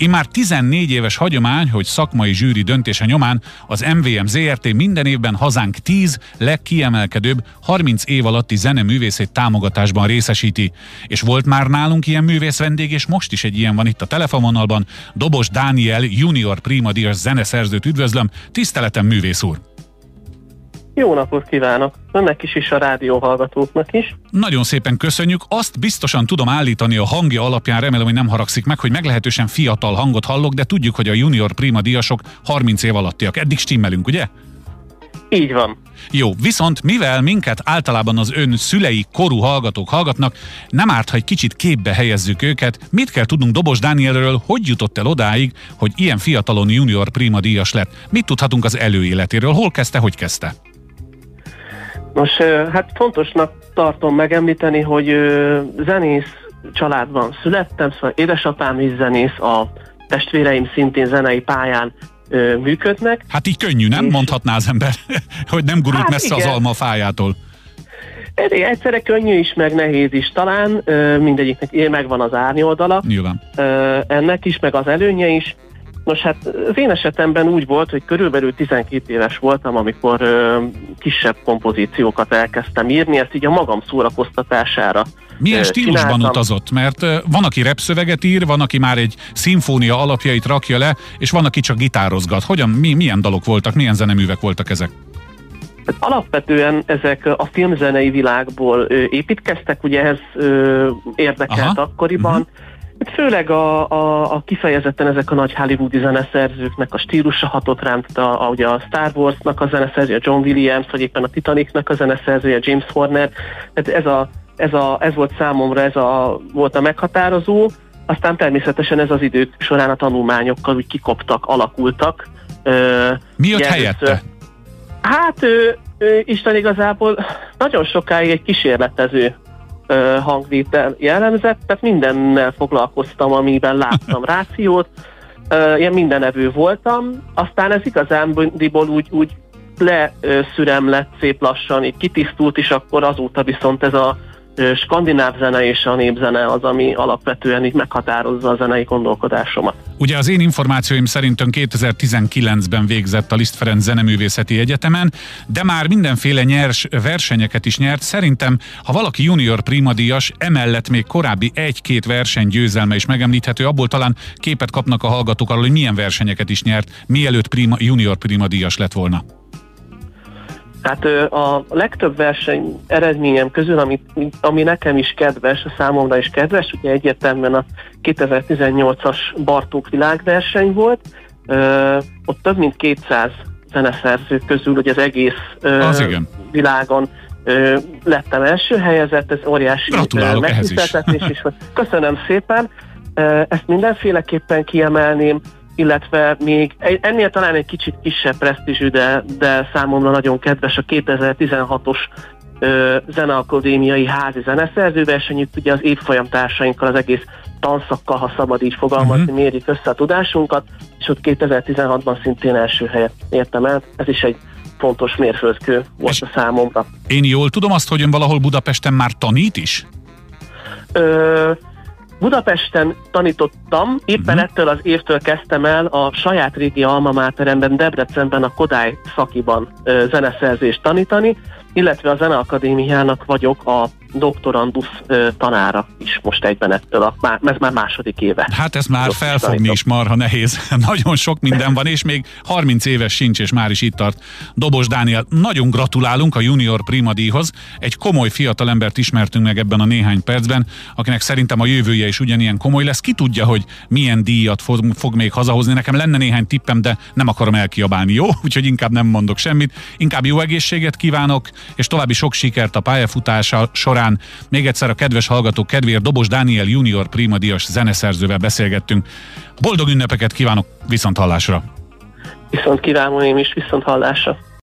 Immár 14 éves hagyomány, hogy szakmai zsűri döntése nyomán az MVM ZRT minden évben hazánk 10 legkiemelkedőbb 30 év alatti zeneművészét támogatásban részesíti. És volt már nálunk ilyen művész vendég, és most is egy ilyen van itt a telefonvonalban. Dobos Dániel junior Prima Díjas zeneszerzőt üdvözlöm. Tiszteletem művész úr! Jó napot kívánok! Önnek is is a rádióhallgatóknak is. Nagyon szépen köszönjük. Azt biztosan tudom állítani a hangja alapján, remélem, hogy nem haragszik meg, hogy meglehetősen fiatal hangot hallok, de tudjuk, hogy a junior prima díjasok 30 év alattiak. Eddig stimmelünk, ugye? Így van. Jó, viszont mivel minket általában az ön szülei korú hallgatók hallgatnak, nem árt, ha egy kicsit képbe helyezzük őket. Mit kell tudnunk Dobos Dánielről, hogy jutott el odáig, hogy ilyen fiatalon junior prima díjas lett? Mit tudhatunk az előéletéről? Hol kezdte, hogy kezdte? Nos, hát fontosnak tartom megemlíteni, hogy zenész családban születtem, szóval édesapám is zenész, a testvéreim szintén zenei pályán működnek. Hát így könnyű, nem? És... Mondhatná az ember, hogy nem gurult hát messze igen. az alma fájától. Egyszerre könnyű is, meg nehéz is talán, mindegyiknek megvan az árnyoldala. Nyilván. Ennek is, meg az előnye is. Nos hát az én esetemben úgy volt, hogy körülbelül 12 éves voltam, amikor ö, kisebb kompozíciókat elkezdtem írni, ezt így a magam szórakoztatására milyen stílusban csináltam. utazott? Mert van, aki repszöveget ír, van, aki már egy szimfónia alapjait rakja le, és van, aki csak gitározgat. Hogyan, mi, milyen dalok voltak, milyen zeneművek voltak ezek? Hát alapvetően ezek a filmzenei világból építkeztek, ugye ez érdekelt Aha. akkoriban. Uh-huh főleg a, a, a kifejezetten ezek a nagy hollywoodi zeneszerzőknek a stílusa hatott rám, a, a, ugye a Star Wars-nak a zeneszerzője John Williams, vagy éppen a Titanicnak a zeneszerzője James Horner. Tehát ez, a, ez, a, ez volt számomra, ez a, volt a meghatározó. Aztán természetesen ez az idők során a tanulmányokkal úgy kikoptak, alakultak. Mi jött helyette? Hát ő, ő, Isten igazából nagyon sokáig egy kísérletező hangvétel jellemzett, tehát mindennel foglalkoztam, amiben láttam rációt, ilyen mindenevő voltam, aztán ez igazándiból úgy, úgy leszürem lett szép lassan, így kitisztult, és akkor azóta viszont ez a skandináv zene és a népzene az, ami alapvetően így meghatározza a zenei gondolkodásomat. Ugye az én információim szerint ön 2019-ben végzett a Liszt Ferenc Zeneművészeti Egyetemen, de már mindenféle nyers versenyeket is nyert. Szerintem, ha valaki junior primadíjas, emellett még korábbi egy-két verseny győzelme is megemlíthető, abból talán képet kapnak a hallgatók arról, hogy milyen versenyeket is nyert, mielőtt prima, junior primadíjas lett volna. Tehát a legtöbb verseny eredményem közül, ami, ami nekem is kedves, a számomra is kedves, ugye egyértelműen a 2018-as Bartók világverseny volt, ott több mint 200 zeneszerző közül, hogy az egész az igen. világon lettem első helyezett, ez óriási megtiszteltetés is. is. Köszönöm szépen, ezt mindenféleképpen kiemelném, illetve még ennél talán egy kicsit kisebb presztízsű, de, de számomra nagyon kedves a 2016-os ö, Zeneakadémiai házi zeneszerzőverseny, itt ugye az évfolyam társainkkal az egész tanszakkal, ha szabad így fogalmazni, uh-huh. mérjük össze a tudásunkat, és ott 2016-ban szintén első helyet értem el. Ez is egy fontos mérföldkő volt és a számomra. Én jól tudom azt, hogy ön valahol Budapesten már tanít is? Ö, Budapesten tanítottam, éppen uh-huh. ettől az évtől kezdtem el a saját régi alma máteremben, Debrecenben a Kodály szakiban ö, zeneszerzést tanítani, illetve a Zeneakadémiának vagyok a doktorandusz tanára is most egyben ettől a, má, ez már második éve. Hát ez már felfogni is marha nehéz. Nagyon sok minden van, és még 30 éves sincs, és már is itt tart. Dobos Dániel, nagyon gratulálunk a Junior Prima díjhoz. Egy komoly fiatalembert ismertünk meg ebben a néhány percben, akinek szerintem a jövője is ugyanilyen komoly lesz. Ki tudja, hogy milyen díjat fog, fog még hazahozni. Nekem lenne néhány tippem, de nem akarom elkiabálni, jó? Úgyhogy inkább nem mondok semmit. Inkább jó egészséget kívánok, és további sok sikert a pályafutása során során. Még egyszer a kedves hallgatók kedvéért Dobos Dániel junior Prima Díjas zeneszerzővel beszélgettünk. Boldog ünnepeket kívánok viszont hallásra! Viszont kívánom én is viszont hallásra!